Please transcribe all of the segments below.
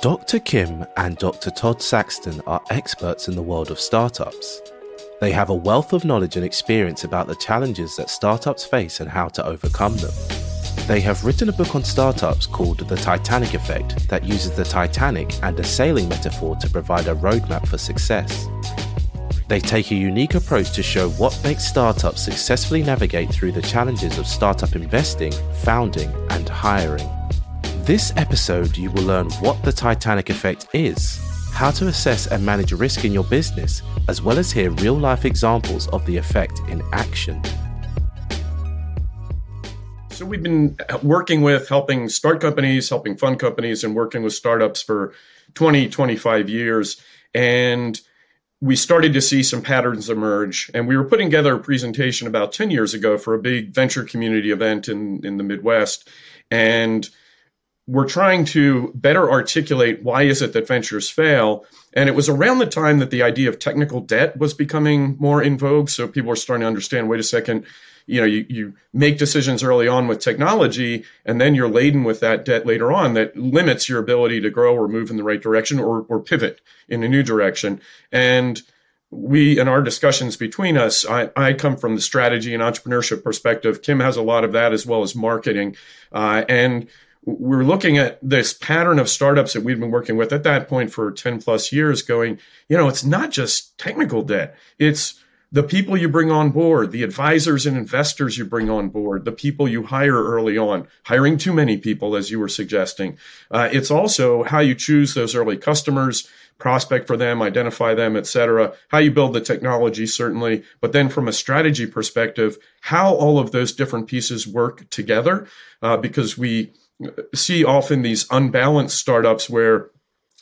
Dr. Kim and Dr. Todd Saxton are experts in the world of startups. They have a wealth of knowledge and experience about the challenges that startups face and how to overcome them. They have written a book on startups called The Titanic Effect that uses the Titanic and a sailing metaphor to provide a roadmap for success. They take a unique approach to show what makes startups successfully navigate through the challenges of startup investing, founding, and hiring. This episode, you will learn what the Titanic effect is, how to assess and manage risk in your business, as well as hear real life examples of the effect in action. So, we've been uh, working with helping start companies, helping fund companies, and working with startups for 20, 25 years. And we started to see some patterns emerge. And we were putting together a presentation about 10 years ago for a big venture community event in, in the Midwest. And we're trying to better articulate why is it that ventures fail. And it was around the time that the idea of technical debt was becoming more in vogue. So people were starting to understand wait a second you know you, you make decisions early on with technology and then you're laden with that debt later on that limits your ability to grow or move in the right direction or, or pivot in a new direction. And we in our discussions between us I, I come from the strategy and entrepreneurship perspective. Kim has a lot of that as well as marketing. Uh, and we're looking at this pattern of startups that we've been working with at that point for 10 plus years going you know it's not just technical debt. It's the people you bring on board the advisors and investors you bring on board the people you hire early on hiring too many people as you were suggesting. Uh, it's also how you choose those early customers prospect for them identify them etc how you build the technology certainly but then from a strategy perspective how all of those different pieces work together uh, because we see often these unbalanced startups where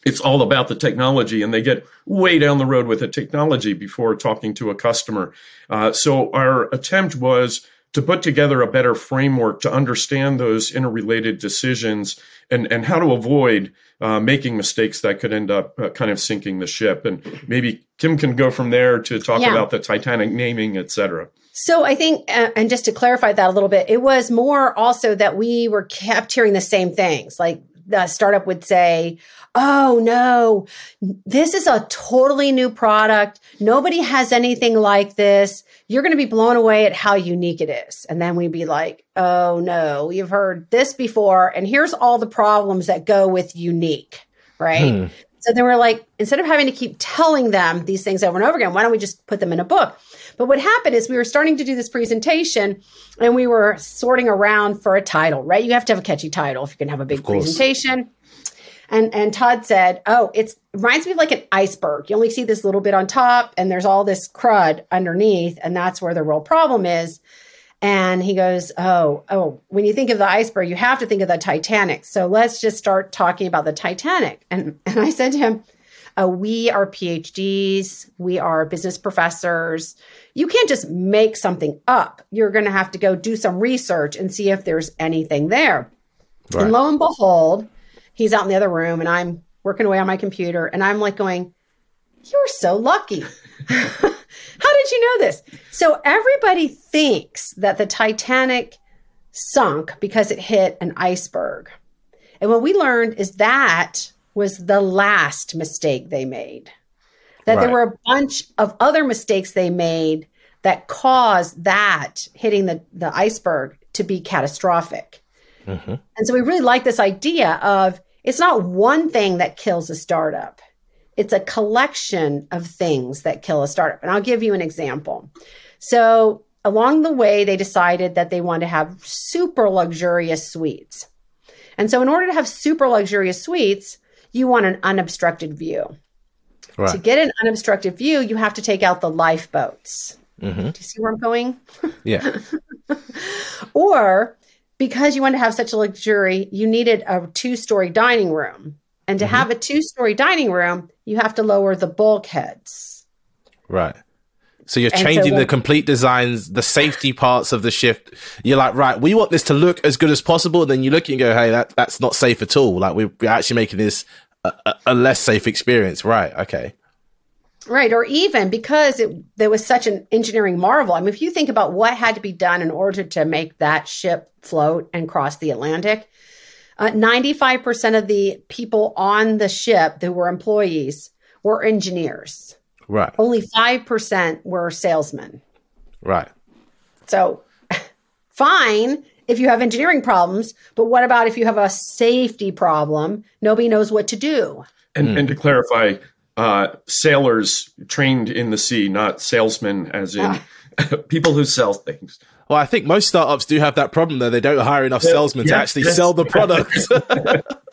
it's all about the technology and they get way down the road with the technology before talking to a customer. Uh, so our attempt was to put together a better framework to understand those interrelated decisions and, and how to avoid uh, making mistakes that could end up uh, kind of sinking the ship. And maybe Kim can go from there to talk yeah. about the Titanic naming, et cetera. So I think, uh, and just to clarify that a little bit, it was more also that we were kept hearing the same things. Like the startup would say, Oh no, this is a totally new product. Nobody has anything like this. You're going to be blown away at how unique it is. And then we'd be like, Oh no, you've heard this before. And here's all the problems that go with unique. Right. Hmm. So then we're like, instead of having to keep telling them these things over and over again, why don't we just put them in a book? But what happened is we were starting to do this presentation and we were sorting around for a title, right? You have to have a catchy title if you can have a big presentation. And and Todd said, "Oh, it's reminds me of like an iceberg. You only see this little bit on top and there's all this crud underneath and that's where the real problem is." And he goes, "Oh, oh, when you think of the iceberg, you have to think of the Titanic. So let's just start talking about the Titanic." And and I said to him, uh, we are PhDs, we are business professors. You can't just make something up. You're going to have to go do some research and see if there's anything there. Right. And lo and behold, he's out in the other room and I'm working away on my computer and I'm like going, You're so lucky. How did you know this? So everybody thinks that the Titanic sunk because it hit an iceberg. And what we learned is that was the last mistake they made. That right. there were a bunch of other mistakes they made that caused that hitting the, the iceberg to be catastrophic. Mm-hmm. And so we really like this idea of it's not one thing that kills a startup. It's a collection of things that kill a startup. And I'll give you an example. So along the way, they decided that they wanted to have super luxurious suites. And so in order to have super luxurious suites, you want an unobstructed view. Right. To get an unobstructed view, you have to take out the lifeboats. Mm-hmm. Do you see where I'm going? Yeah. or because you want to have such a luxury, you needed a two story dining room. And to mm-hmm. have a two story dining room, you have to lower the bulkheads. Right. So you're changing so the complete designs, the safety parts of the shift. You're like, right, we want this to look as good as possible. Then you look and go, hey, that, that's not safe at all. Like we're actually making this a, a less safe experience. Right. Okay. Right. Or even because it, there was such an engineering marvel. I mean, if you think about what had to be done in order to make that ship float and cross the Atlantic, Uh, 95% of the people on the ship that were employees were engineers. Right. Only 5% were salesmen. Right. So, fine if you have engineering problems, but what about if you have a safety problem? Nobody knows what to do. And, mm. and to clarify, uh, sailors trained in the sea, not salesmen, as in ah. people who sell things. Well, I think most startups do have that problem though. They don't hire enough salesmen to actually sell the product.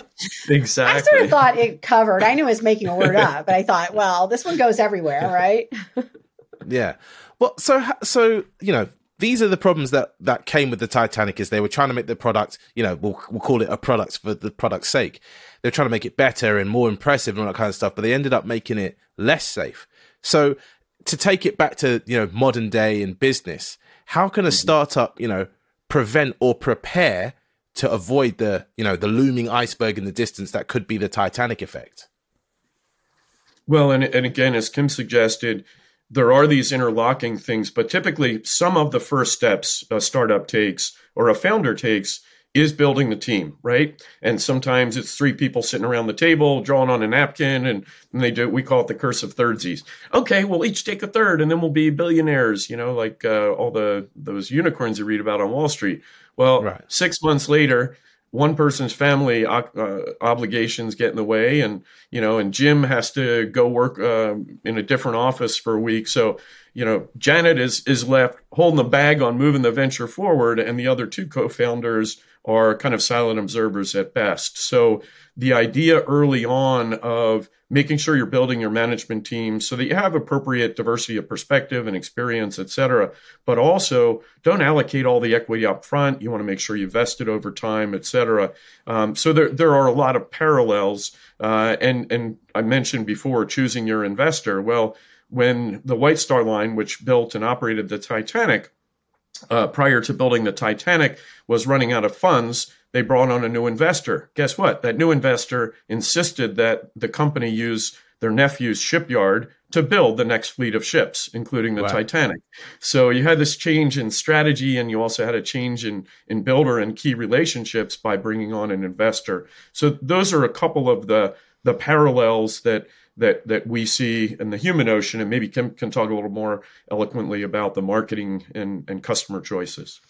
exactly. I sort of thought it covered. I knew I was making a word up, but I thought, well, this one goes everywhere, right? yeah. Well, so so you know, these are the problems that that came with the Titanic. Is they were trying to make the product, you know, we'll we'll call it a product for the product's sake. They're trying to make it better and more impressive and all that kind of stuff, but they ended up making it less safe. So to take it back to you know modern day and business how can a mm-hmm. startup, you know, prevent or prepare to avoid the, you know, the looming iceberg in the distance that could be the Titanic effect? Well, and, and again, as Kim suggested, there are these interlocking things, but typically some of the first steps a startup takes or a founder takes is building the team, right? And sometimes it's three people sitting around the table, drawing on a napkin, and, and they do. We call it the curse of thirdsies. Okay, we'll each take a third, and then we'll be billionaires. You know, like uh, all the those unicorns you read about on Wall Street. Well, right. six months later, one person's family uh, obligations get in the way, and you know, and Jim has to go work uh, in a different office for a week. So, you know, Janet is is left holding the bag on moving the venture forward, and the other two co-founders are kind of silent observers at best. So the idea early on of making sure you're building your management team so that you have appropriate diversity of perspective and experience, et cetera, but also don't allocate all the equity up front. You want to make sure you vest it over time, et cetera. Um, so there, there are a lot of parallels. Uh, and, and I mentioned before choosing your investor. Well, when the White Star Line, which built and operated the Titanic, uh, prior to building the Titanic was running out of funds, they brought on a new investor. Guess what? That new investor insisted that the company use their nephew's shipyard to build the next fleet of ships, including the wow. Titanic. So you had this change in strategy, and you also had a change in in builder and key relationships by bringing on an investor. So those are a couple of the the parallels that that that we see in the human ocean, and maybe Kim can talk a little more eloquently about the marketing and, and customer choices.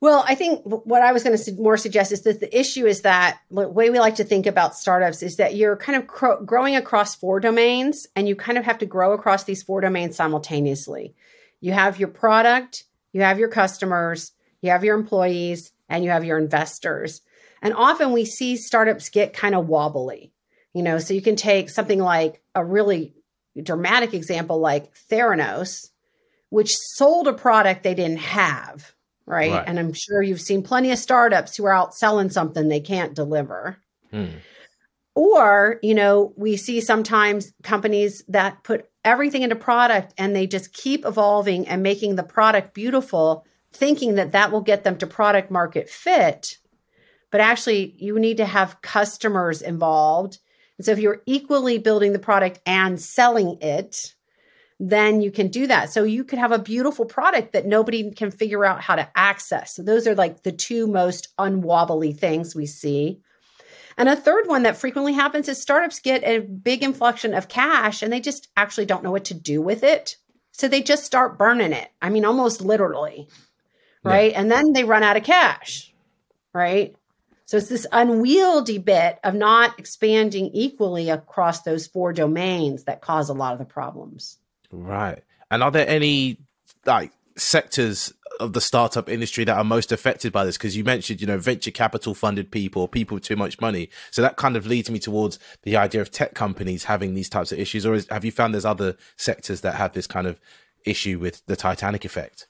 Well, I think what I was going to more suggest is that the issue is that the way we like to think about startups is that you're kind of growing across four domains, and you kind of have to grow across these four domains simultaneously. You have your product, you have your customers, you have your employees, and you have your investors. And often we see startups get kind of wobbly you know, so you can take something like a really dramatic example like Theranos, which sold a product they didn't have, right? right? And I'm sure you've seen plenty of startups who are out selling something they can't deliver. Hmm. Or, you know, we see sometimes companies that put everything into product and they just keep evolving and making the product beautiful, thinking that that will get them to product market fit. But actually, you need to have customers involved and so if you're equally building the product and selling it, then you can do that. So you could have a beautiful product that nobody can figure out how to access. So those are like the two most unwobbly things we see. And a third one that frequently happens is startups get a big inflection of cash and they just actually don't know what to do with it. So they just start burning it. I mean, almost literally. Right. Yeah. And then they run out of cash. Right. So it's this unwieldy bit of not expanding equally across those four domains that cause a lot of the problems. Right. And are there any like sectors of the startup industry that are most affected by this? Because you mentioned, you know, venture capital funded people, people with too much money. So that kind of leads me towards the idea of tech companies having these types of issues. Or is, have you found there's other sectors that have this kind of issue with the Titanic effect?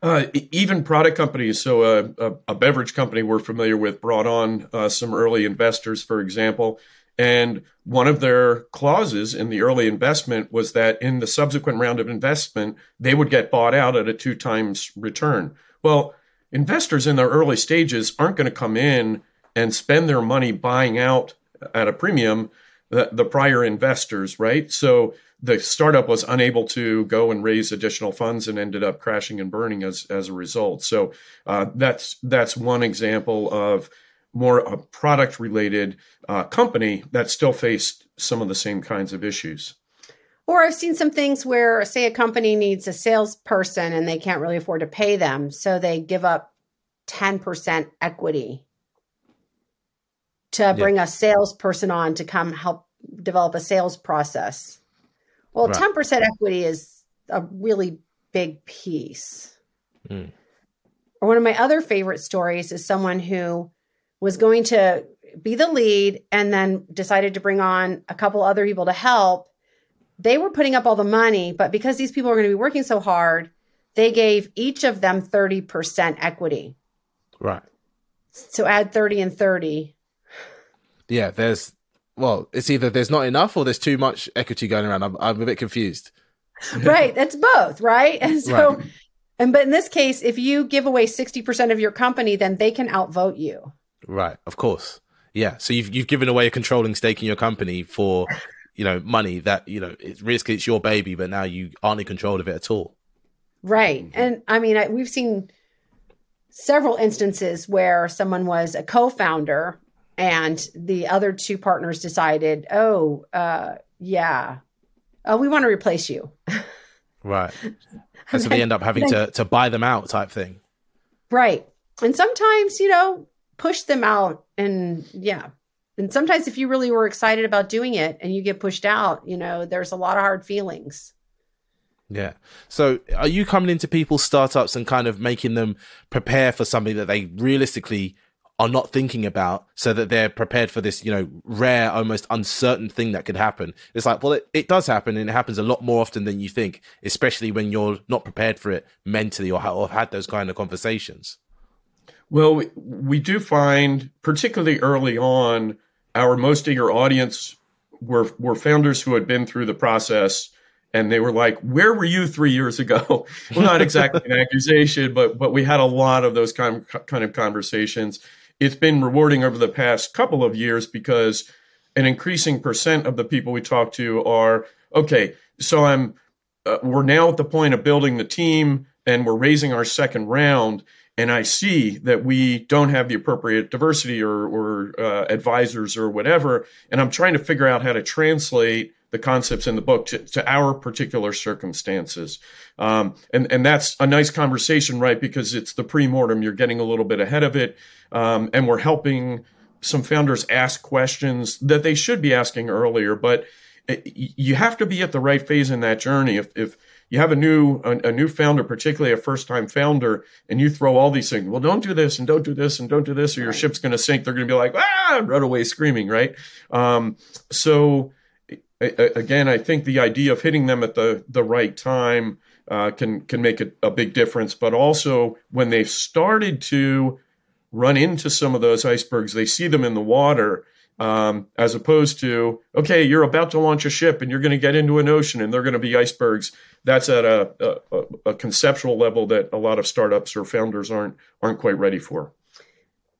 Uh, even product companies. So, uh, a, a, beverage company we're familiar with brought on uh, some early investors, for example. And one of their clauses in the early investment was that in the subsequent round of investment, they would get bought out at a two times return. Well, investors in their early stages aren't going to come in and spend their money buying out at a premium the, the prior investors, right? So, the startup was unable to go and raise additional funds and ended up crashing and burning as as a result. So uh, that's that's one example of more a product related uh, company that still faced some of the same kinds of issues. Or I've seen some things where, say, a company needs a salesperson and they can't really afford to pay them. So they give up 10% equity to bring yeah. a salesperson on to come help develop a sales process. Well, right. 10% equity is a really big piece. Mm. Or one of my other favorite stories is someone who was going to be the lead and then decided to bring on a couple other people to help. They were putting up all the money, but because these people are going to be working so hard, they gave each of them 30% equity. Right. So add 30 and 30. Yeah, there's, well, it's either there's not enough or there's too much equity going around. I'm, I'm a bit confused. right. That's both. Right. And so, right. and but in this case, if you give away 60% of your company, then they can outvote you. Right. Of course. Yeah. So you've, you've given away a controlling stake in your company for, you know, money that, you know, it's risk, it's your baby, but now you aren't in control of it at all. Right. And I mean, I, we've seen several instances where someone was a co-founder and the other two partners decided, oh, uh, yeah, oh, we want to replace you. right. And so they end up having to, to buy them out type thing. Right. And sometimes, you know, push them out and yeah. And sometimes if you really were excited about doing it and you get pushed out, you know, there's a lot of hard feelings. Yeah. So are you coming into people's startups and kind of making them prepare for something that they realistically are not thinking about so that they're prepared for this, you know, rare, almost uncertain thing that could happen. It's like, well, it, it does happen and it happens a lot more often than you think, especially when you're not prepared for it mentally or, or have had those kind of conversations. Well, we, we do find, particularly early on, our most eager audience were, were founders who had been through the process and they were like, "Where were you three years ago?" well, not exactly an accusation, but but we had a lot of those kind of, kind of conversations it's been rewarding over the past couple of years because an increasing percent of the people we talk to are okay. So I'm uh, we're now at the point of building the team and we're raising our second round and I see that we don't have the appropriate diversity or, or uh, advisors or whatever, and I'm trying to figure out how to translate the concepts in the book to, to our particular circumstances. Um, and, and that's a nice conversation, right? Because it's the pre-mortem. You're getting a little bit ahead of it. Um, and we're helping some founders ask questions that they should be asking earlier, but it, you have to be at the right phase in that journey. If, if you have a new a, a, new founder, particularly a first time founder, and you throw all these things, well, don't do this and don't do this and don't do this, or your ship's going to sink. They're going to be like, ah, run away screaming, right? Um, so again, I think the idea of hitting them at the the right time uh, can can make a, a big difference. But also when they've started to run into some of those icebergs, they see them in the water. Um, as opposed to okay, you're about to launch a ship and you're going to get into an ocean and they're going to be icebergs. That's at a, a, a conceptual level that a lot of startups or founders aren't aren't quite ready for.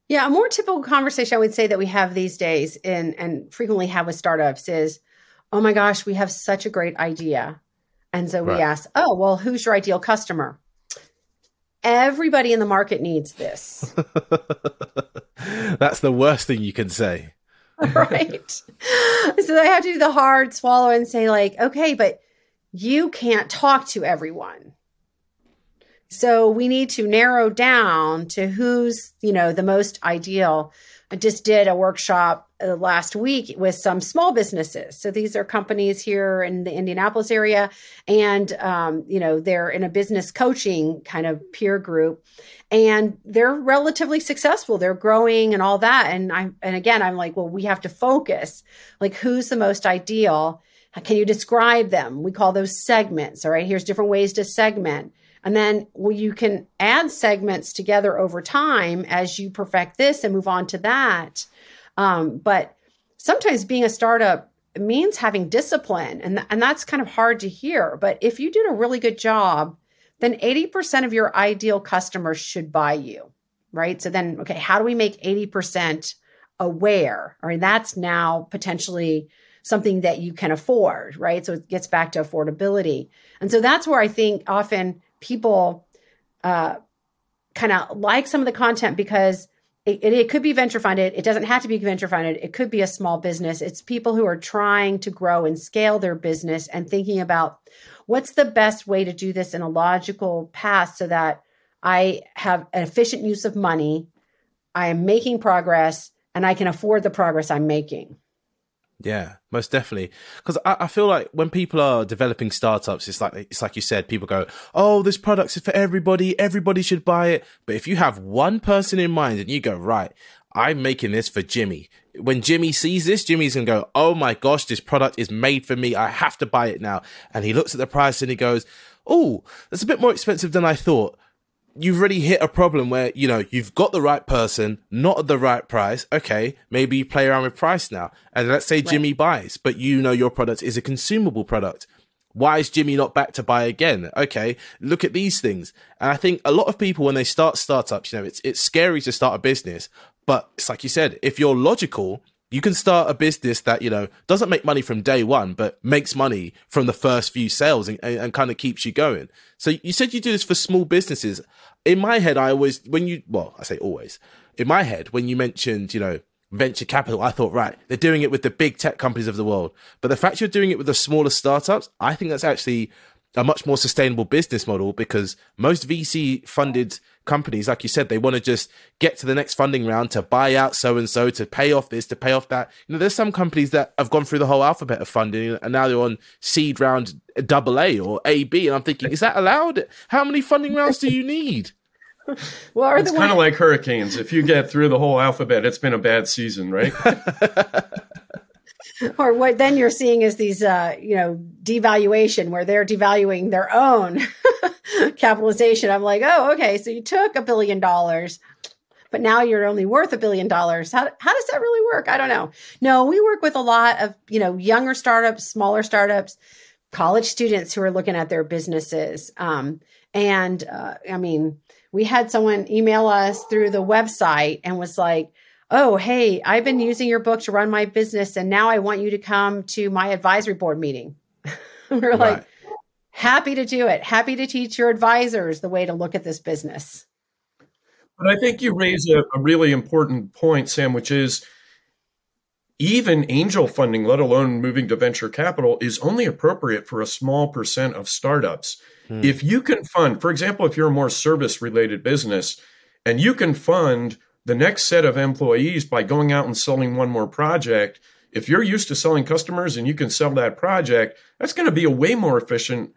Yeah, a more typical conversation I would say that we have these days and and frequently have with startups is oh my gosh, we have such a great idea. And so we right. ask, oh, well, who's your ideal customer? Everybody in the market needs this. That's the worst thing you can say. right. so I have to do the hard swallow and say, like, okay, but you can't talk to everyone. So we need to narrow down to who's, you know, the most ideal. I just did a workshop uh, last week with some small businesses. So these are companies here in the Indianapolis area, and um, you know they're in a business coaching kind of peer group, and they're relatively successful. They're growing and all that. And I and again, I'm like, well, we have to focus. Like, who's the most ideal? Can you describe them? We call those segments. All right, here's different ways to segment. And then well, you can add segments together over time as you perfect this and move on to that. Um, but sometimes being a startup means having discipline, and, th- and that's kind of hard to hear. But if you did a really good job, then 80% of your ideal customers should buy you, right? So then, okay, how do we make 80% aware? I mean, that's now potentially something that you can afford, right? So it gets back to affordability. And so that's where I think often people uh, kind of like some of the content because it, it, could be venture funded. It doesn't have to be venture funded. It could be a small business. It's people who are trying to grow and scale their business and thinking about what's the best way to do this in a logical path so that I have an efficient use of money, I am making progress, and I can afford the progress I'm making. Yeah, most definitely. Because I, I, feel like when people are developing startups, it's like it's like you said. People go, "Oh, this product is for everybody. Everybody should buy it." But if you have one person in mind and you go, "Right, I'm making this for Jimmy," when Jimmy sees this, Jimmy's gonna go, "Oh my gosh, this product is made for me. I have to buy it now." And he looks at the price and he goes, "Oh, that's a bit more expensive than I thought." You've already hit a problem where you know you've got the right person not at the right price. Okay maybe you play around with price now. And let's say right. jimmy buys but you know your product is a consumable product. Why is jimmy not back to buy again? Okay look at these things. And i think a lot of people when they start startups you know it's it's scary to start a business but it's like you said if you're logical you can start a business that you know doesn't make money from day one but makes money from the first few sales and, and, and, kind of keeps you going. So you said you do this for small businesses. In my head i always when you well i say always. In my head when you mentioned you know venture capital i thought right they're doing it with the big tech companies of the world. But the fact you're doing it with the smaller startups i think that's actually a much more sustainable business model because most vc funded companies, like you said, they want to just get to the next funding round to buy out so and so, to pay off this, to pay off that. You know, there's some companies that have gone through the whole alphabet of funding and now they're on seed round double A or AB. And I'm thinking, is that allowed? How many funding rounds do you need? well, it's kind of like hurricanes. If you get through the whole alphabet, it's been a bad season, right? or what then you're seeing is these uh, you know devaluation where they're devaluing their own capitalization. I'm like oh okay so you took a billion dollars but now you're only worth a billion dollars. How, how does that really work? I don't know. No we work with a lot of you know younger startups smaller startups college students who are looking at their businesses. Um, and uh, i mean we had someone email us through the website and was like oh, hey, I've been using your book to run my business, and now I want you to come to my advisory board meeting. We're right. like, happy to do it. Happy to teach your advisors the way to look at this business. But I think you raise a, a really important point, Sam, which is even angel funding, let alone moving to venture capital, is only appropriate for a small percent of startups. Hmm. If you can fund, for example, if you're a more service related business and you can fund the next set of employees by going out and selling one more project. If you're used to selling customers and you can sell that project, that's going to be a way more efficient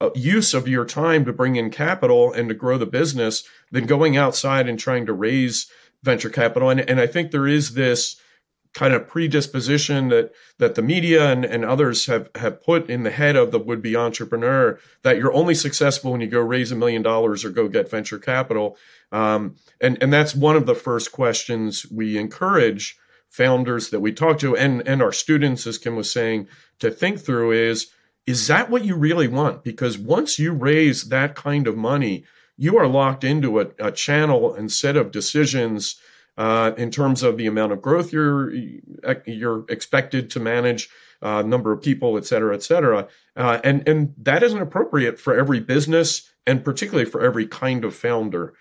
uh, use of your time to bring in capital and to grow the business than going outside and trying to raise venture capital. And, and I think there is this kind of predisposition that that the media and, and others have have put in the head of the would-be entrepreneur that you're only successful when you go raise a million dollars or go get venture capital. Um, and and that's one of the first questions we encourage founders that we talk to and and our students as kim was saying to think through is is that what you really want? Because once you raise that kind of money you are locked into a, a channel and set of decisions uh, in terms of the amount of growth you're you're expected to manage, uh, number of people, et cetera, et cetera, uh, and and that isn't appropriate for every business and particularly for every kind of founder.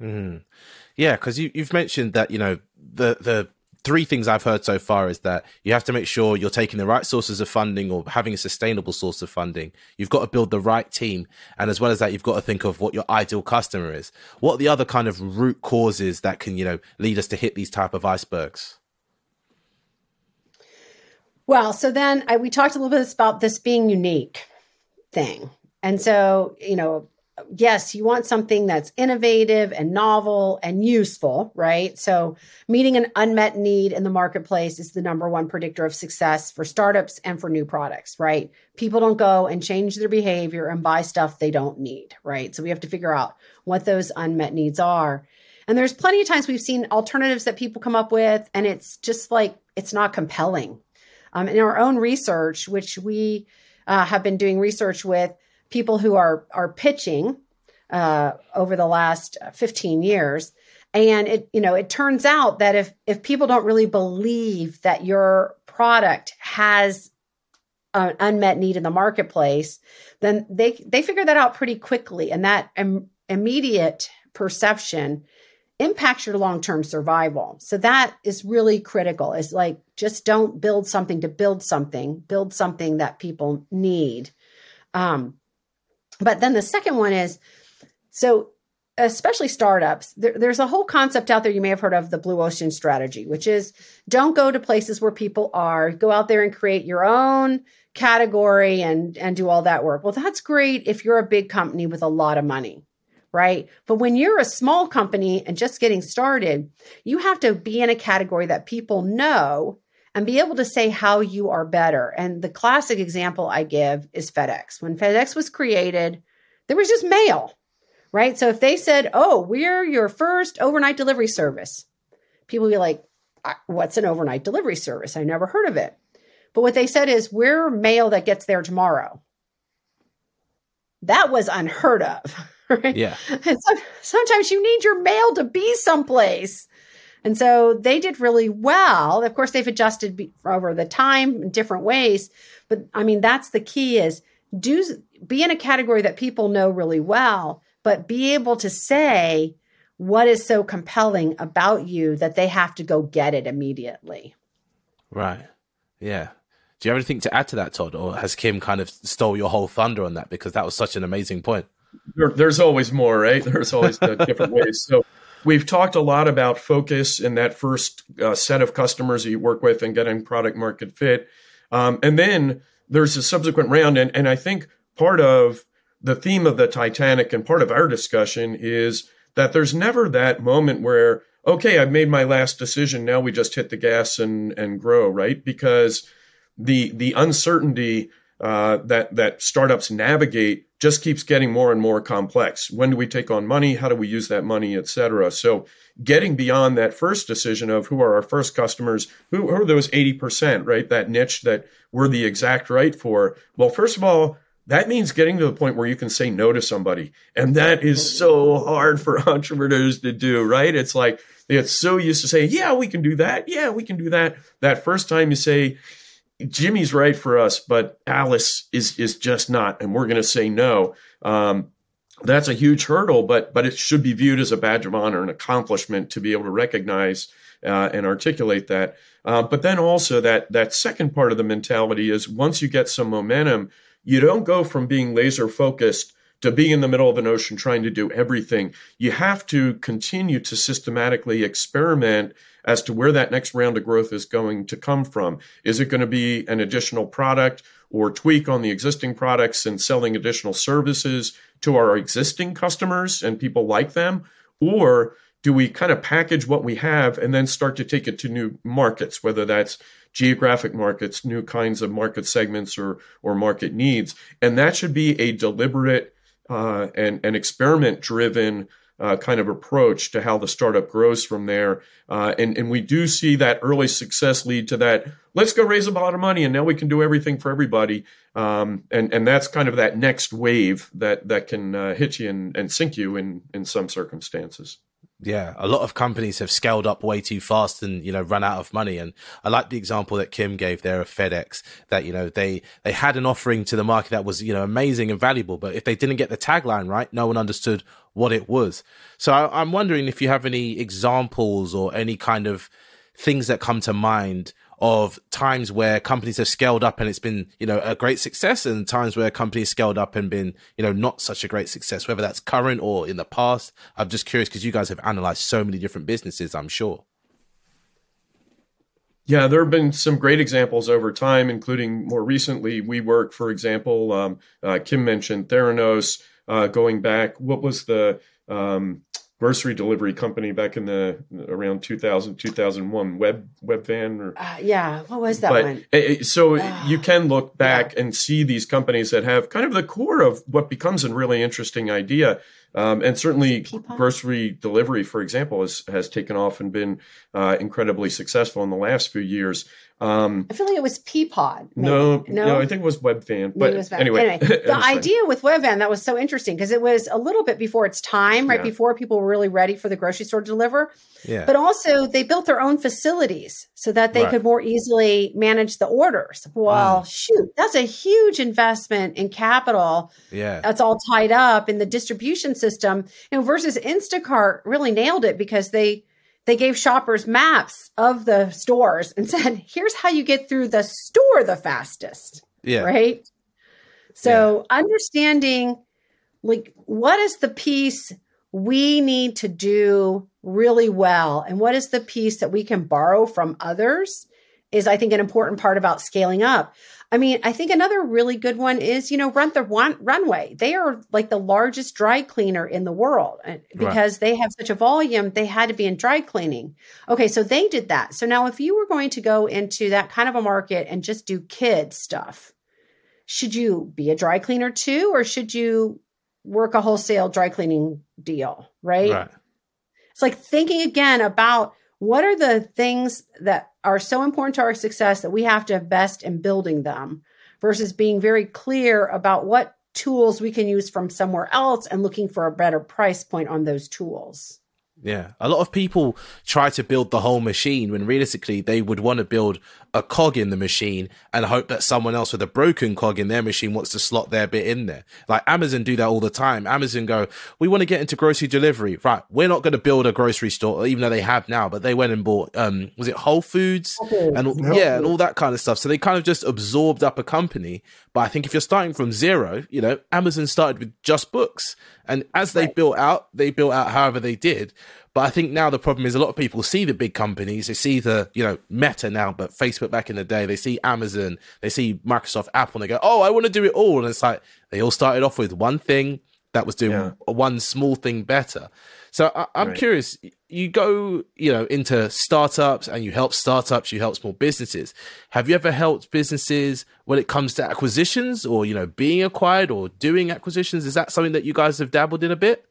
Mm-hmm. Yeah, because you, you've mentioned that you know the the three things I've heard so far is that you have to make sure you're taking the right sources of funding or having a sustainable source of funding. You've got to build the right team. And as well as that, you've got to think of what your ideal customer is. What are the other kind of root causes that can, you know, lead us to hit these type of icebergs? Well, so then I, we talked a little bit about this being unique thing. And so, you know, yes, you want something that's innovative and novel and useful, right? So, meeting an unmet need in the marketplace is the number one predictor of success for startups and for new products, right? People don't go and change their behavior and buy stuff they don't need, right? So, we have to figure out what those unmet needs are. And there's plenty of times we've seen alternatives that people come up with, and it's just like it's not compelling. Um, in our own research, which we uh, have been doing research with, people who are are pitching uh, over the last 15 years and it you know it turns out that if if people don't really believe that your product has an unmet need in the marketplace then they they figure that out pretty quickly and that Im- immediate perception impacts your long-term survival. So that is really critical. it's like just don't build something to build something. Build something that people need. Um, but then the second one is so especially startups, there, there's a whole concept out there you may have heard of the blue ocean strategy, which is don't go to places where people are. Go out there and create your own category and and do all that work. Well, that's great if you're a big company with a lot of money, right? But when you're a small company and just getting started, you have to be in a category that people know and be able to say how you are better. And the classic example I give is FedEx. When FedEx was created, there was just mail right? So if they said, "Oh, we're your first overnight delivery service," people would be like, "What's an overnight delivery service? I never heard of it." But what they said is, "We're mail that gets there tomorrow." That was unheard of, right? Yeah. And so, sometimes you need your mail to be someplace. And so they did really well. Of course, they've adjusted over the time in different ways, but I mean that's the key is do be in a category that people know really well but be able to say what is so compelling about you that they have to go get it immediately. Right. Yeah. Do you have anything to add to that, Todd? Or has Kim kind of stole your whole thunder on that because that was such an amazing point? There, there's always more, right? There's always different ways. So we've talked a lot about focus in that first uh, set of customers that you work with and getting product market fit. Um, and then there's a subsequent round. And, and I think part of the theme of the Titanic and part of our discussion is that there's never that moment where, okay, I've made my last decision. Now we just hit the gas and, and grow, right? Because the, the uncertainty uh, that, that startups navigate just keeps getting more and more complex. When do we take on money? How do we use that money, et cetera? So getting beyond that first decision of who are our first customers, who are those 80%, right? That niche that we're the exact right for. Well, first of all, that means getting to the point where you can say no to somebody. And that is so hard for entrepreneurs to do, right? It's like they get so used to saying, yeah, we can do that. Yeah, we can do that. That first time you say, Jimmy's right for us, but Alice is is just not, and we're going to say no. Um, that's a huge hurdle, but but it should be viewed as a badge of honor, and accomplishment to be able to recognize uh, and articulate that. Uh, but then also that that second part of the mentality is once you get some momentum, you don't go from being laser focused to being in the middle of an ocean trying to do everything. You have to continue to systematically experiment as to where that next round of growth is going to come from. Is it going to be an additional product or tweak on the existing products and selling additional services to our existing customers and people like them? Or do we kind of package what we have and then start to take it to new markets, whether that's geographic markets, new kinds of market segments or or market needs, and that should be a deliberate uh, and an experiment driven. Uh, kind of approach to how the startup grows from there. Uh, and, and we do see that early success lead to that. Let's go raise a lot of money and now we can do everything for everybody. Um, and, and that's kind of that next wave that, that can uh, hit you and, and sink you in, in some circumstances. Yeah, a lot of companies have scaled up way too fast and you know run out of money. And I like the example that Kim gave there of FedEx that you know they they had an offering to the market that was you know amazing and valuable, but if they didn't get the tagline right, no one understood what it was. So I, I'm wondering if you have any examples or any kind of things that come to mind of times where companies have scaled up and it's been, you know, a great success and times where companies scaled up and been, you know, not such a great success, whether that's current or in the past. I'm just curious because you guys have analyzed so many different businesses, I'm sure. Yeah, there have been some great examples over time, including more recently, WeWork, for example. Um, uh, Kim mentioned Theranos. Uh, going back, what was the um, grocery delivery company back in the around 2000 2001 web webvan or? Uh, yeah. What was that but, one? eh, eh, so you can look back yeah. and see these companies that have kind of the core of what becomes a really interesting idea. Um, and certainly grocery delivery for example has, has taken off and been uh, incredibly successful in the last few years Um, I feel like it was Peapod. no, no, no, I think it was Webvan. But was anyway, anyway the idea with Webvan that was so interesting because it was a little bit before its time, right yeah. before people were really ready for the grocery store to deliver. Yeah. But also, they built their own facilities so that they right. could more easily manage the orders. Well, mm. shoot, that's a huge investment in capital. Yeah, that's all tied up in the distribution system. You know, versus Instacart really nailed it because they they gave shoppers maps of the stores and said, here's how you get through the store the fastest. Yeah. Right. So yeah. understanding like what is the piece we need to do really well and what is the piece that we can borrow from others is I think an important part about scaling up. I mean, I think another really good one is, you know, Rent the Run- Runway. They are like the largest dry cleaner in the world uh, because right. they have such a volume, they had to be in dry cleaning. Okay, so they did that. So now if you were going to go into that kind of a market and just do kid stuff, should you be a dry cleaner too or should you work a wholesale dry cleaning deal, right? right. It's like thinking again about what are the things that are so important to our success that we have to invest in building them versus being very clear about what tools we can use from somewhere else and looking for a better price point on those tools. Yeah. A lot of people try to build the whole machine when realistically they would want to build a cog in the machine and hope that someone else with a broken cog in their machine wants to slot their bit in there. Like Amazon do that all the time. Amazon go, we want to get into grocery delivery. Right. We're not going to build a grocery store, even though they have now, but they went and bought, um, was it Whole Foods okay. and yeah, and all that kind of stuff. So they kind of just absorbed up a company. But I think if you're starting from zero, you know, Amazon started with just books. And as they right. built out, they built out however they did. But I think now the problem is a lot of people see the big companies. They see the, you know, Meta now, but Facebook back in the day. They see Amazon, they see Microsoft, Apple, and they go, oh, I want to do it all. And it's like they all started off with one thing that was doing yeah. one small thing better. So I, am right. curious. You go, you know, into startups and you help startups, you help small businesses. Have you ever helped businesses when it comes to acquisitions, or you know, being acquired or doing acquisitions? Is that something that you guys have dabbled in a bit?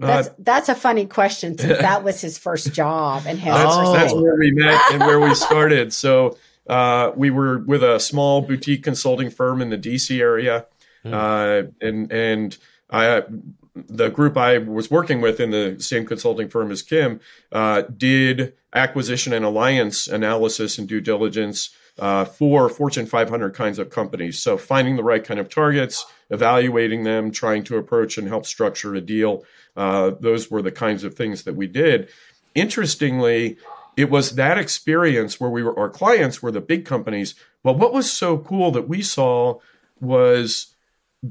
That's uh, that's a funny question since that was his first job and his that's, oh. that's where we met and where we started. So uh, we were with a small boutique consulting firm in the DC area, mm. uh, and and I the group I was working with in the same consulting firm as Kim uh, did acquisition and alliance analysis and due diligence uh, for Fortune 500 kinds of companies. So finding the right kind of targets, evaluating them, trying to approach and help structure a deal. Uh, those were the kinds of things that we did. Interestingly, it was that experience where we were our clients were the big companies. But what was so cool that we saw was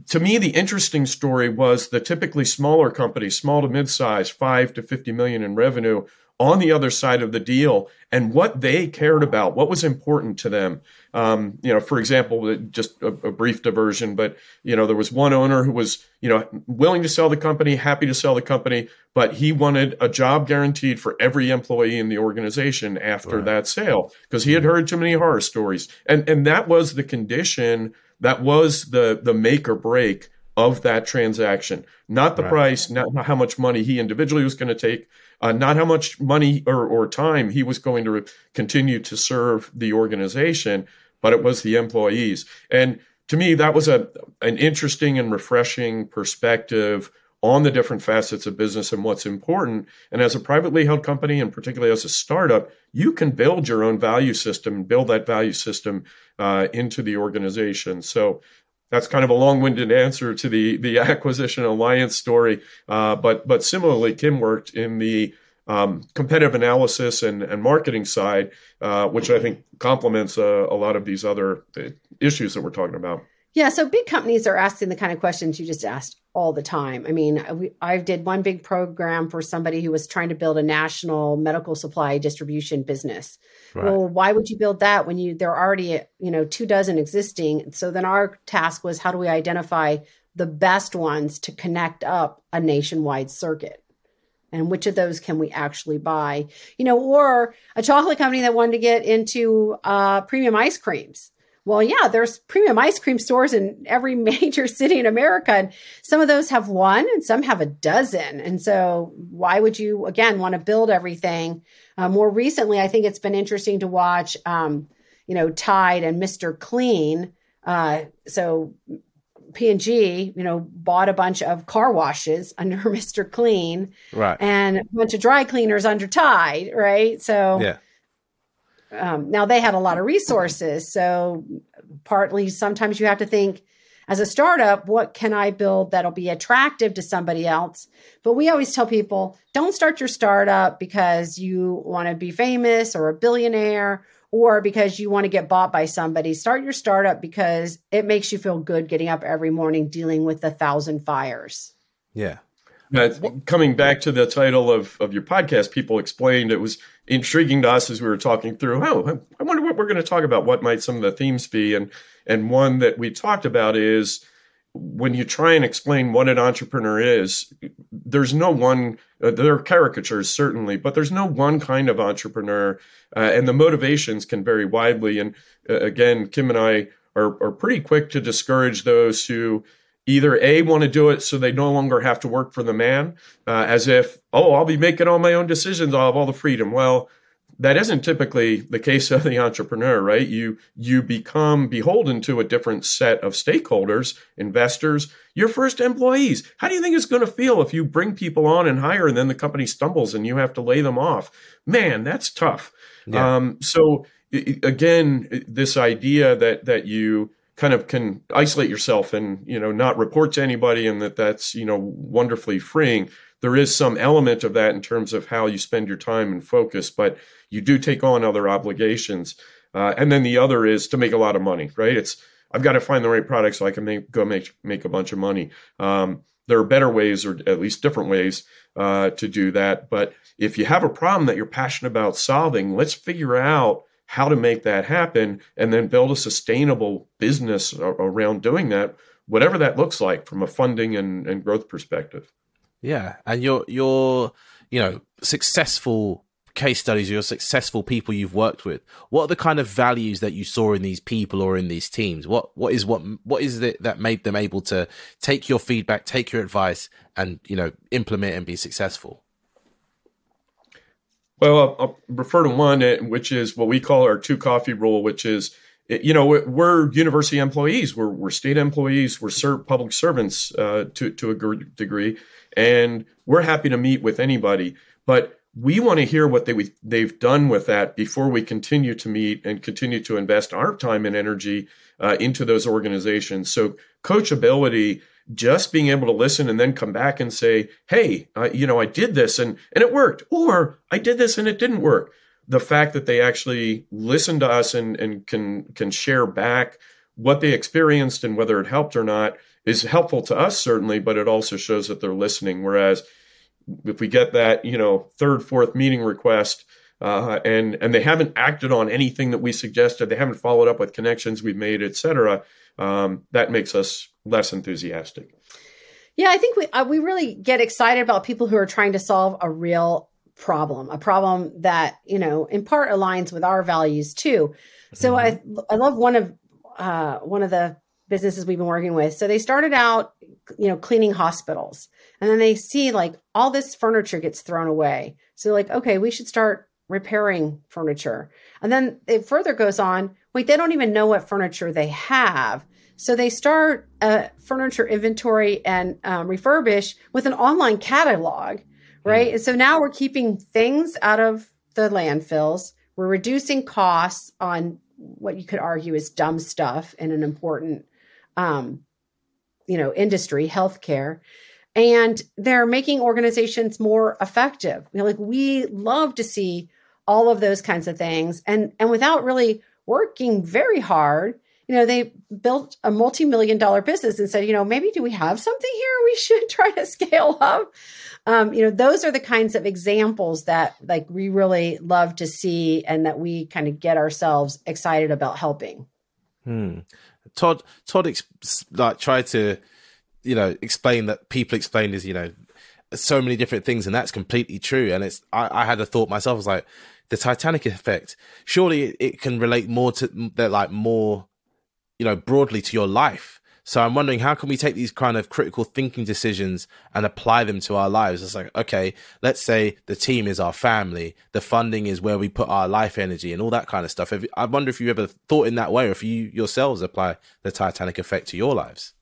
to me the interesting story was the typically smaller companies, small to mid-size, 5 to 50 million in revenue on the other side of the deal and what they cared about, what was important to them. Um, you know, for example, just a, a, brief diversion, but you know, there was one owner who was, you know, willing to sell the company, happy to sell the company, but he wanted a job guaranteed for every employee in the organization after right. that sale because he had heard too many horror stories, and and that was the condition, that was the the make or break of that transaction, not the right. price, not how much money he individually was going to take, uh, not how much money or, or time he was going to re- continue to serve the organization, but it was the employees. And to me, that was a an interesting and refreshing perspective on the different facets of business and what's important. And as a privately held company, and particularly as a startup, you can build your own value system and build that value system uh, into the organization. So that's kind of a long-winded answer to the the acquisition alliance story. Uh, but but similarly, Kim worked in the um, competitive analysis and, and marketing side, uh, which I think complements uh, a lot of these other uh, issues that we're talking about. Yeah, so big companies are asking the kind of questions you just asked all the time. I mean, we, I did one big program for somebody who was trying to build a national medical supply distribution business. Right. Well, why would you build that when you there are already you know two dozen existing? So then our task was how do we identify the best ones to connect up a nationwide circuit? and which of those can we actually buy you know or a chocolate company that wanted to get into uh, premium ice creams well, yeah, there's premium ice cream stores in every major city in America. And some of those have one and some have a dozen. And so, why would you, again, want to build everything? Uh, more recently, I think it's been interesting to watch. Um, you know, Tide and Mr. Clean. Uh, so P&G, you know, bought a bunch of car washes under Mr. Clean, right, and a bunch of dry cleaners under Tide, right? So yeah. Um, now they had a lot of resources, so partly sometimes you have to think as a startup, what can I build that'll be attractive to somebody else? But we always tell people, don't start your startup because you want to be famous or a billionaire or because you want to get bought by somebody. Start your startup because it makes you feel good getting up every morning dealing with a thousand fires. Yeah. Uh, coming back to the title of, of your podcast, people explained it was intriguing to us as we were talking through. Oh, I wonder what we're going to talk about. What might some of the themes be? And and one that we talked about is when you try and explain what an entrepreneur is, there's no one. Uh, there are caricatures certainly, but there's no one kind of entrepreneur, uh, and the motivations can vary widely. And uh, again, Kim and I are are pretty quick to discourage those who either a want to do it so they no longer have to work for the man uh, as if oh i'll be making all my own decisions. I'll have all the freedom. Well that isn't typically the case of the entrepreneur right? You you become beholden to a different set of stakeholders investors your first employees. How do you think it's going to feel if you bring people on and hire and then the company stumbles and you have to lay them off? Man that's tough. Yeah. um, so again this idea that that you kind of can isolate yourself and you know not report to anybody and that that's you know wonderfully freeing. There is some element of that in terms of how you spend your time and focus but you do take on other obligations. Uh, and then the other is to make a lot of money right? It's i've got to find the right product so i can make go make make a bunch of money. Um, there are better ways or at least different ways uh, to do that but if you have a problem that you're passionate about solving let's figure out how to make that happen and then build a sustainable business around doing that whatever that looks like from a funding and, and growth perspective. Yeah and your your you know successful case studies your successful people you've worked with what are the kind of values that you saw in these people or in these teams? What what is what what is it that made them able to take your feedback take your advice and you know implement and be successful well, I'll, I'll, refer to one, uh, which is what we call our two coffee rule, which is, you know, we're university employees, we're, we're state employees, we're ser- public servants uh, to, to a degree, and we're happy to meet with anybody. But we want to hear what they, they've done with that before we continue to meet and continue to invest our time and energy uh, into those organizations. So, coachability just being able to listen and then come back and say, "Hey, uh, you know, I did this and and it worked," or "I did this and it didn't work." The fact that they actually listen to us and and can can share back what they experienced and whether it helped or not is helpful to us certainly, but it also shows that they're listening. Whereas if we get that, you know, third, fourth meeting request. Uh, and and they haven't acted on anything that we suggested. They haven't followed up with connections we've made, et cetera. Um, that makes us less enthusiastic. Yeah, I think we uh, we really get excited about people who are trying to solve a real problem, a problem that you know in part aligns with our values too. So mm-hmm. I I love one of uh, one of the businesses we've been working with. So they started out, you know, cleaning hospitals, and then they see like all this furniture gets thrown away. So like, okay, we should start repairing furniture, and then it further goes on. Wait, they don't even know what furniture they have. So they start a furniture inventory and um, refurbish with an online catalog, right? Mm. And so now we're keeping things out of the landfills. We're reducing costs on what you could argue is dumb stuff in an important, um, you know, industry, healthcare. And they're making organizations more effective. You know, like we love to see all of those kinds of things, and and without really working very hard you know, they built a multi million dollar business and said, you know, maybe do we have something here we should try to scale up? Um, you know, those are the kinds of examples that like we really love to see and that we kind of get ourselves excited about helping. Hmm. Todd, Todd, ex- like tried to, you know, explain that people explain is, you know, so many different things, and that's completely true. And it's, I, I had a thought myself, I was like, the Titanic effect. Surely it, it can relate more to that, like more you know, broadly to your life. So I'm wondering how can we take these kind of critical thinking decisions and apply them to our lives? It's like, okay, let's say the team is our family, the funding is where we put our life energy and all that kind of stuff. I wonder if you ever thought in that way or if you yourselves apply the Titanic effect to your lives.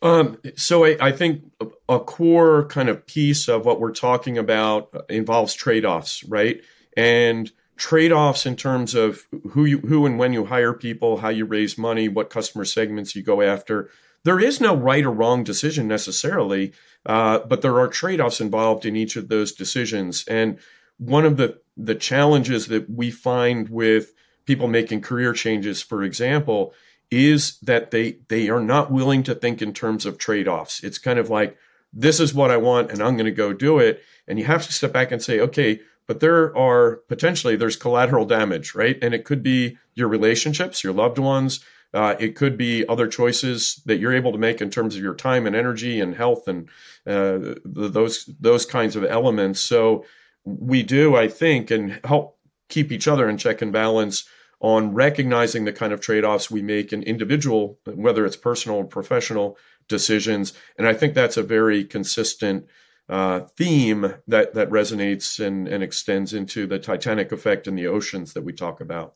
Um, so I, I, think a core kind of piece of what we're talking about involves trade-offs, right? And trade-offs in terms of who you who and when you hire people, how you raise money, what customer segments you go after. There is no right or wrong decision necessarily, uh, but there are trade-offs involved in each of those decisions. And one of the the challenges that we find with people making career changes, for example, is that they they are not willing to think in terms of trade-offs. It's kind of like this is what I want and I'm going to go do it. And you have to step back and say, okay, but there are potentially there's collateral damage right? And it could be your relationships your loved ones. Uh, it could be other choices that you're able to make in terms of your time and energy and health and uh, those those kinds of elements. So we do i think and help keep each other in check and balance on recognizing the kind of trade-offs we make in individual whether it's personal or professional decisions. And i think that's a very consistent uh, theme that that resonates and, and extends into the Titanic effect in the oceans that we talk about.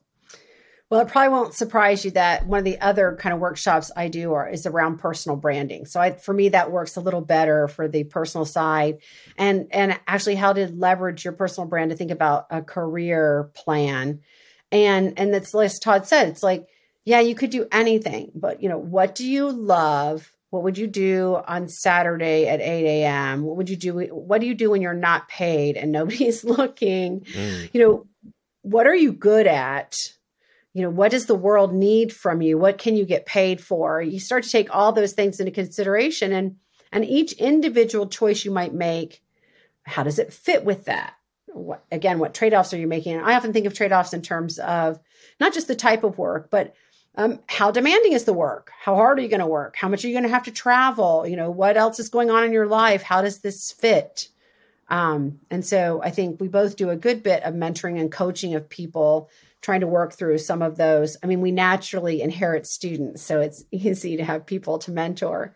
Well, it probably won't surprise you that one of the other kind of workshops I do are, is around personal branding. So I, for me, that works a little better for the personal side, and and actually how to leverage your personal brand to think about a career plan, and and that's as Todd said, it's like yeah, you could do anything, but you know what do you love? What would you do on Saturday at 8 a.m.? What would you do? What do you do when you're not paid and nobody's looking? Mm. You know, what are you good at? You know, what does the world need from you? What can you get paid for? You start to take all those things into consideration and and each individual choice you might make, how does it fit with that? What, again, what trade-offs are you making? And I often think of trade-offs in terms of not just the type of work, but um, how demanding is the work? How hard are you going to work? How much are you going to have to travel? You know, what else is going on in your life? How does this fit? Um, and so I think we both do a good bit of mentoring and coaching of people trying to work through some of those. I mean, we naturally inherit students, so it's easy to have people to mentor.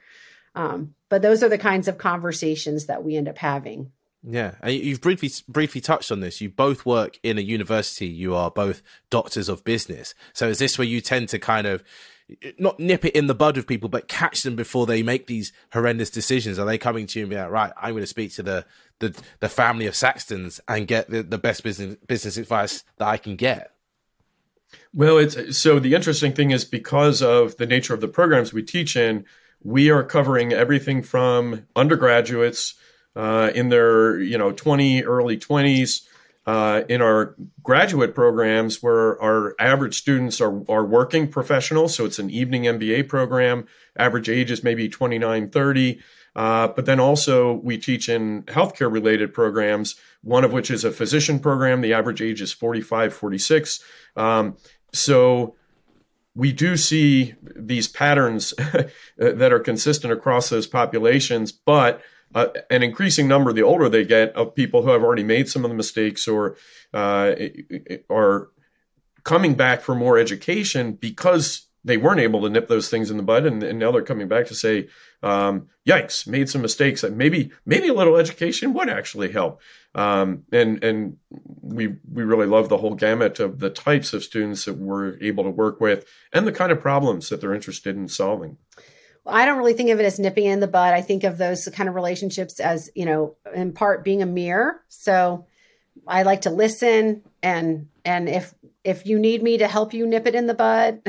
Um, but those are the kinds of conversations that we end up having. Yeah, and you've briefly briefly touched on this. You both work in a university. You are both doctors of business. So is this where you tend to kind of not nip it in the bud with people, but catch them before they make these horrendous decisions? Are they coming to you and be like, right, I'm going to speak to the the, the family of Saxtons and get the, the best business business advice that I can get? Well, it's so the interesting thing is because of the nature of the programs we teach in, we are covering everything from undergraduates uh, in their you know 20 early 20s uh, in our graduate programs where our average students are, are working professionals. So it's an evening mba program average age is maybe 29 30 uh, but then also we teach in healthcare related programs one of which is a physician program. The average age is 45 46 um, so we do see these patterns that are consistent across those populations but uh, an increasing number, the older they get, of people who have already made some of the mistakes or uh, are coming back for more education because they weren't able to nip those things in the bud, and, and now they're coming back to say, um, "Yikes, made some mistakes." That maybe maybe a little education would actually help. Um, and and we we really love the whole gamut of the types of students that we're able to work with and the kind of problems that they're interested in solving. I don't really think of it as nipping in the bud. I think of those kind of relationships as, you know, in part being a mirror. So I like to listen and and if if you need me to help you nip it in the bud,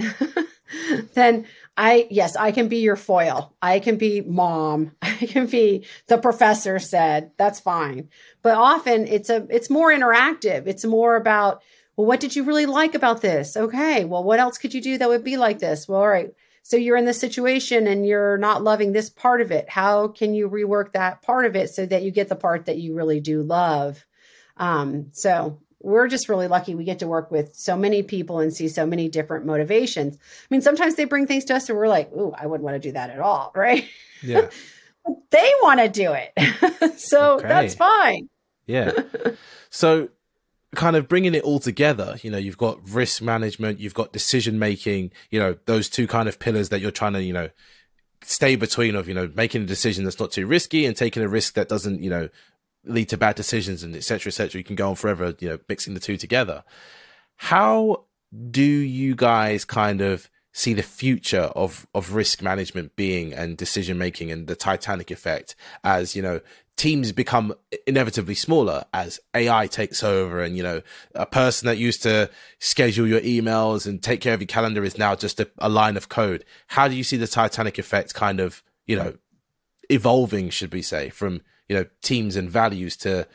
then I yes, I can be your foil. I can be mom. I can be the professor said. That's fine. But often it's a it's more interactive. It's more about well, what did you really like about this? Okay. Well, what else could you do that would be like this? Well, all right so you're in this situation and you're not loving this part of it. How can you rework that part of it so that you get the part that you really do love? Um, so we're just really lucky we get to work with so many people and see so many different motivations. I mean, sometimes they bring things to us and we're like, "Ooh, I wouldn't want to do that at all," right? Yeah. they want to do it. so okay. that's fine. yeah. So kind of bringing it all together, you know, you've got risk management, you've got decision making, you know, those two kind of pillars that you're trying to, you know, stay between of, you know, making a decision that's not too risky and taking a risk that doesn't, you know, lead to bad decisions and etc. etc. You can go on forever, you know, mixing the two together. How do you guys kind of see the future of of risk management being and decision making and the Titanic effect as you know teams become inevitably smaller as AI takes over and you know a person that used to schedule your emails and take care of your calendar is now just a, a line of code. How do you see the Titanic effect kind of you know evolving should we say from you know teams and values to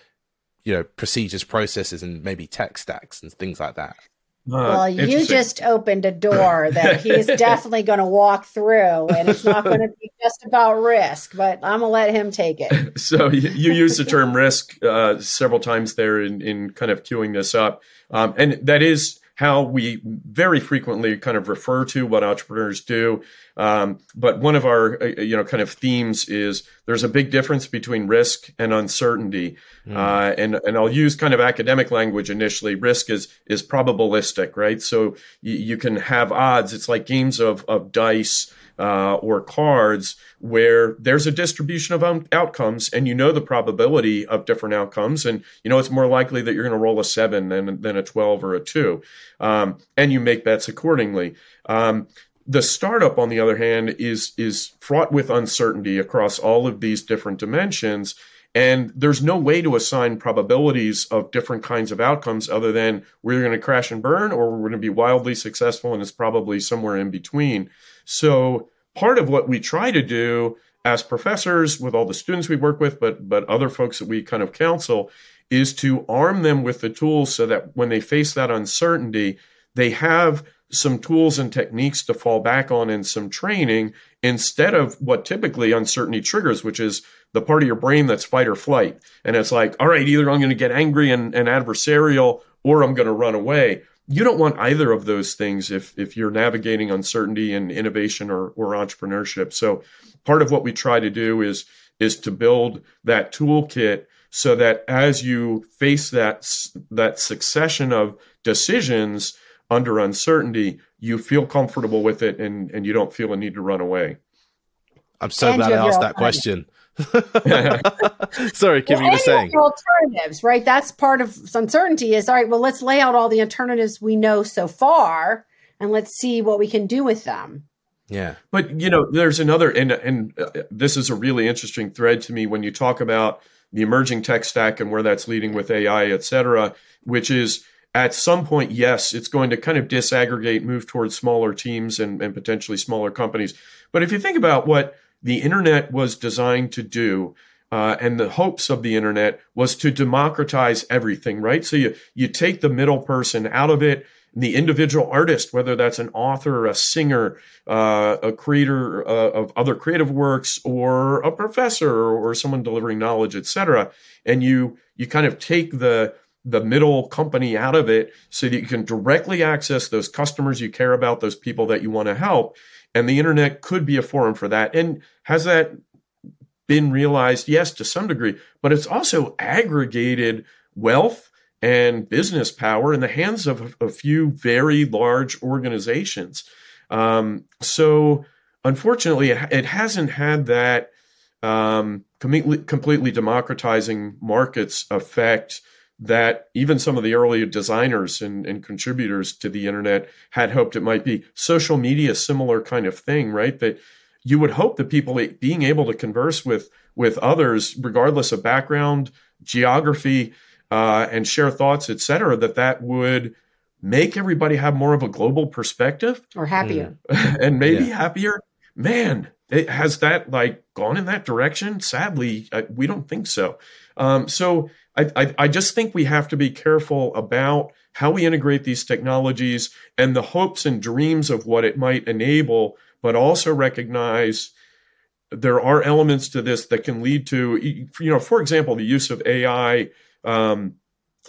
you know procedures processes and maybe tech stacks and things like that well, you just opened a door that he's definitely going to walk through, and it's not going to be just about risk. But I'm going to let him take it. So you, you use the term risk uh, several times there in, in kind of queuing this up, um, and that is how we very frequently kind of refer to what entrepreneurs do. Um, but one of our, uh, you know, kind of themes is there's a big difference between risk and uncertainty. Mm. Uh, and, and I'll use kind of academic language initially. Risk is, is probabilistic, right? So you, you can have odds. It's like games of, of dice uh, or cards where there's a distribution of outcomes and you know the probability of different outcomes and you know it's more likely that you're going to roll a seven than, than a 12 or a two um, and you make bets accordingly. Um, the startup on the other hand is is fraught with uncertainty across all of these different dimensions and there's no way to assign probabilities of different kinds of outcomes other than we're going to crash and burn or we're going to be wildly successful and it's probably somewhere in between so part of what we try to do as professors with all the students we work with, but but other folks that we kind of counsel, is to arm them with the tools so that when they face that uncertainty, they have some tools and techniques to fall back on and some training instead of what typically uncertainty triggers, which is the part of your brain that's fight or flight. And it's like, all right, either I'm going to get angry and, and adversarial or I'm going to run away you don't want either of those things if if you're navigating uncertainty and innovation or, or entrepreneurship. So part of what we try to do is is to build that toolkit so that as you face that that succession of decisions under uncertainty, you feel comfortable with it and and you don't feel a need to run away. I'm so and glad I asked that question. Sorry, Kim, well, you were saying alternatives, right? That's part of uncertainty. Is all right. Well, let's lay out all the alternatives we know so far, and let's see what we can do with them. Yeah, but you know, there's another, and and uh, this is a really interesting thread to me when you talk about the emerging tech stack and where that's leading with AI, et cetera, which is at some point, yes, it's going to kind of disaggregate, move towards smaller teams and, and potentially smaller companies. But if you think about what the internet was designed to do, uh, and the hopes of the internet was to democratize everything, right? So you you take the middle person out of it, the individual artist, whether that's an author, a singer, uh, a creator uh, of other creative works, or a professor, or, or someone delivering knowledge, etc. And you you kind of take the the middle company out of it so that you can directly access those customers you care about, those people that you want to help. And the internet could be a forum for that. And has that been realized? Yes, to some degree, but it's also aggregated wealth and business power in the hands of a, few very large organizations. Um, so, unfortunately, it, hasn't had that um, completely, completely democratizing markets effect that even some of the early designers and, and, contributors to the internet had hoped it might be. Social media, similar kind of thing, right? That you would hope that people being able to converse with with others, regardless of background, geography, uh, and share thoughts, et cetera, that that would make everybody have more of a global perspective or happier and maybe yeah. happier. Man, it, has that like gone in that direction? Sadly, I, we don't think so. Um, so I, I, I just think we have to be careful about how we integrate these technologies and the hopes and dreams of what it might enable, but also recognize there are elements to this that can lead to, you know, for example, the use of AI um,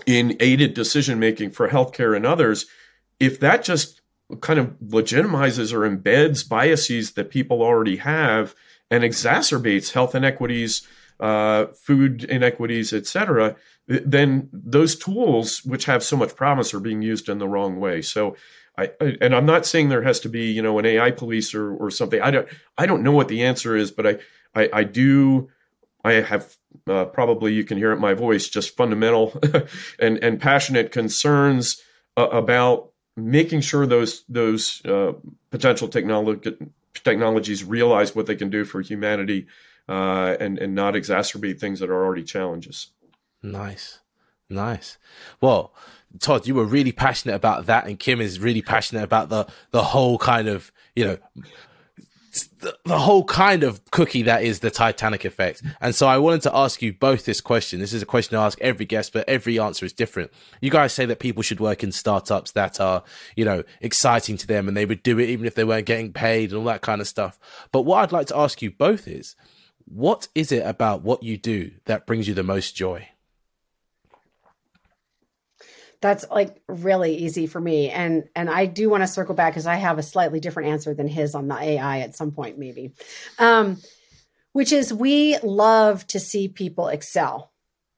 in aided decision making for healthcare and others. If that just kind of legitimizes or embeds biases that people already have and exacerbates health inequities uh, food inequities, et cetera, then those tools, which have so much promise, are being used in the wrong way. So, I, and I'm not saying there has to be you know an AI police or or something. I don't I don't know what the answer is, but I I, I do I have uh, probably you can hear it in my voice just fundamental and and passionate concerns uh, about making sure those those uh, potential technology technologies realize what they can do for humanity uh, and and not exacerbate things that are already challenges. Nice, nice. Well, Todd, you were really passionate about that, and Kim is really passionate about the the whole kind of you know the, the, whole kind of cookie that is the Titanic effect. And so I wanted to ask you both this question. This is a question I ask every guest, but every answer is different. You guys say that people should work in startups that are, you know, exciting to them and they would do it even if they weren't getting paid and all that kind of stuff. But what I'd like to ask you both is what is it about what you do that brings you the most joy? that's like really easy for me and and i do want to circle back because i have a slightly different answer than his on the ai at some point maybe. Um, which is we love to see people excel.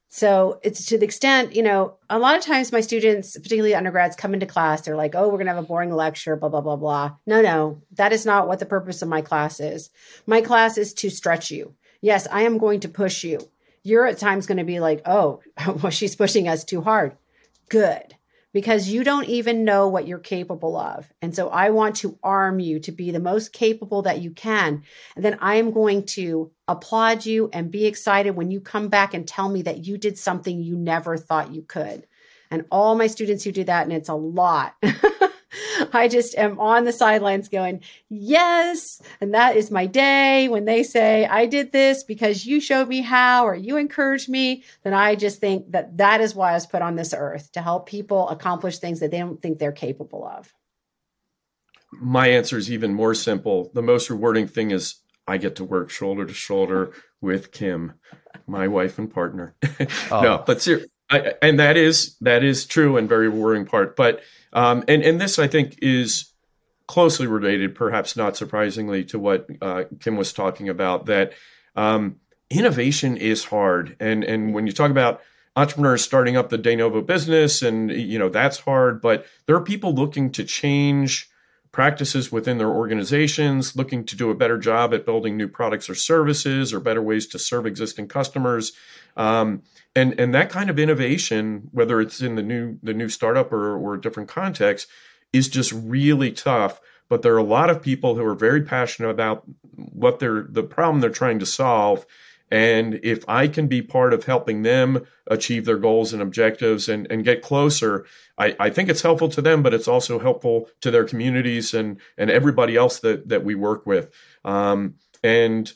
So it's to the extent you know a lot of times my students particularly undergrads come into class they're like oh we're going to have a boring lecture blah blah blah blah. No no that is not what the purpose of my class is. My class is to stretch you yes i am going to push you you're at times going to be like oh well she's pushing us too hard good because you don't even know what you're capable of. And so I want to arm you to be the most capable that you can. And then I am going to applaud you and be excited when you come back and tell me that you did something you never thought you could. And all my students who do that, and it's a lot. I just am on the sidelines going, yes. And that is my day. When they say, I did this because you showed me how or you encouraged me, then I just think that that is why I was put on this earth to help people accomplish things that they don't think they're capable of. My answer is even more simple. The most rewarding thing is I get to work shoulder to shoulder with Kim, my wife and partner. Oh. no, but ser- I, and that is that is true and very worrying part. But um, and and this I think is closely related, perhaps not surprisingly, to what uh, Kim was talking about. That um, innovation is hard, and and when you talk about entrepreneurs starting up the de novo business, and you know that's hard, but there are people looking to change practices within their organizations, looking to do a better job at building new products or services or better ways to serve existing customers. Um, and and that kind of innovation, whether it's in the new the new startup or, or a different context, is just really tough. But there are a lot of people who are very passionate about what they're the problem they're trying to solve. And if I can be part of helping them achieve their goals and objectives and, and get closer, I, I think it's helpful to them, but it's also helpful to their communities and, and everybody else that, that we work with. Um, and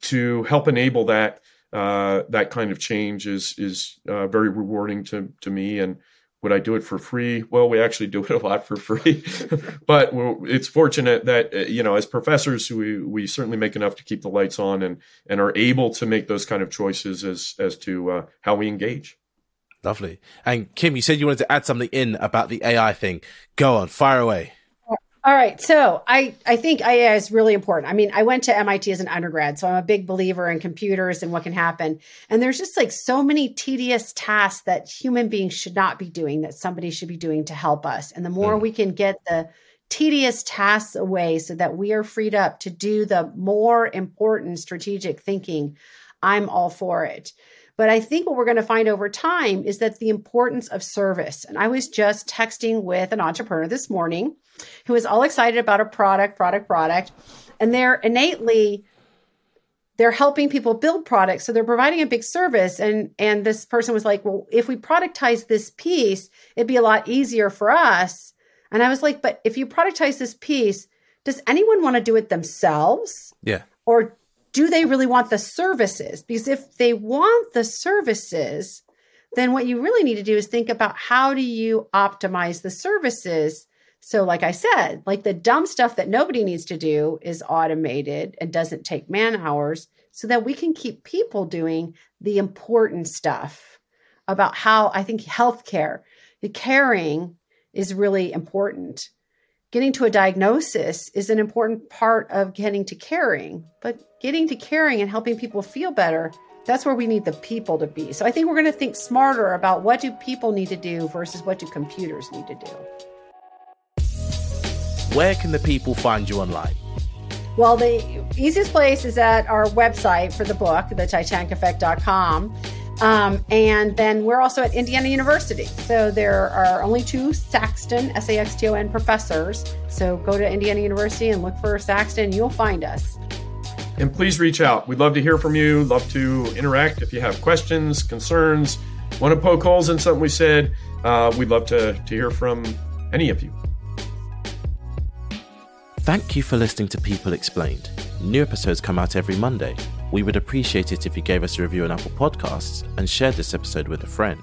to help enable that, uh, that kind of change is is uh, very rewarding to to me. And would I do it for free? Well, we actually do it a lot for free, but it's fortunate that uh, you know as professors we we certainly make enough to keep the lights on and and are able to make those kind of choices as as to uh, how we engage. Lovely. And Kim, you said you wanted to add something in about the AI thing. Go on, fire away. All right. So I, I think AI is really important. I mean, I went to MIT as an undergrad, so I'm a big believer in computers and what can happen. And there's just like so many tedious tasks that human beings should not be doing that somebody should be doing to help us. And the more mm. we can get the tedious tasks away so that we are freed up to do the more important strategic thinking, I'm all for it. But I think what we're going to find over time is that the importance of service. And I was just texting with an entrepreneur this morning who is all excited about a product, product, product. And they're innately they're helping people build products. So they're providing a big service. And and this person was like well if we productize this piece it'd be a lot easier for us. And i was like but if you productize this piece does anyone want to do it themselves? Yeah. Or do they really want the services? Because if they want the services then what you really need to do is think about how do you optimize the services so, like I said, like the dumb stuff that nobody needs to do is automated and doesn't take man hours so that we can keep people doing the important stuff about how I think healthcare, the caring is really important. Getting to a diagnosis is an important part of getting to caring, but getting to caring and helping people feel better, That's where we need the people to be. So I think we're going to think smarter about what do people need to do versus what do computers need to do. Where can the people find you online? Well, the easiest place is at our website for the book, the titaniceffect.com. Um, and then we're also at Indiana University. So there are only two Saxton, S A X T O N professors. So go to Indiana University and look for Saxton, you'll find us. And please reach out. We'd love to hear from you, love to interact. If you have questions, concerns, want to poke holes in something we said, uh, we'd love to, to hear from any of you. Thank you for listening to People Explained. New episodes come out every Monday. We would appreciate it if you gave us a review on Apple Podcasts and shared this episode with a friend.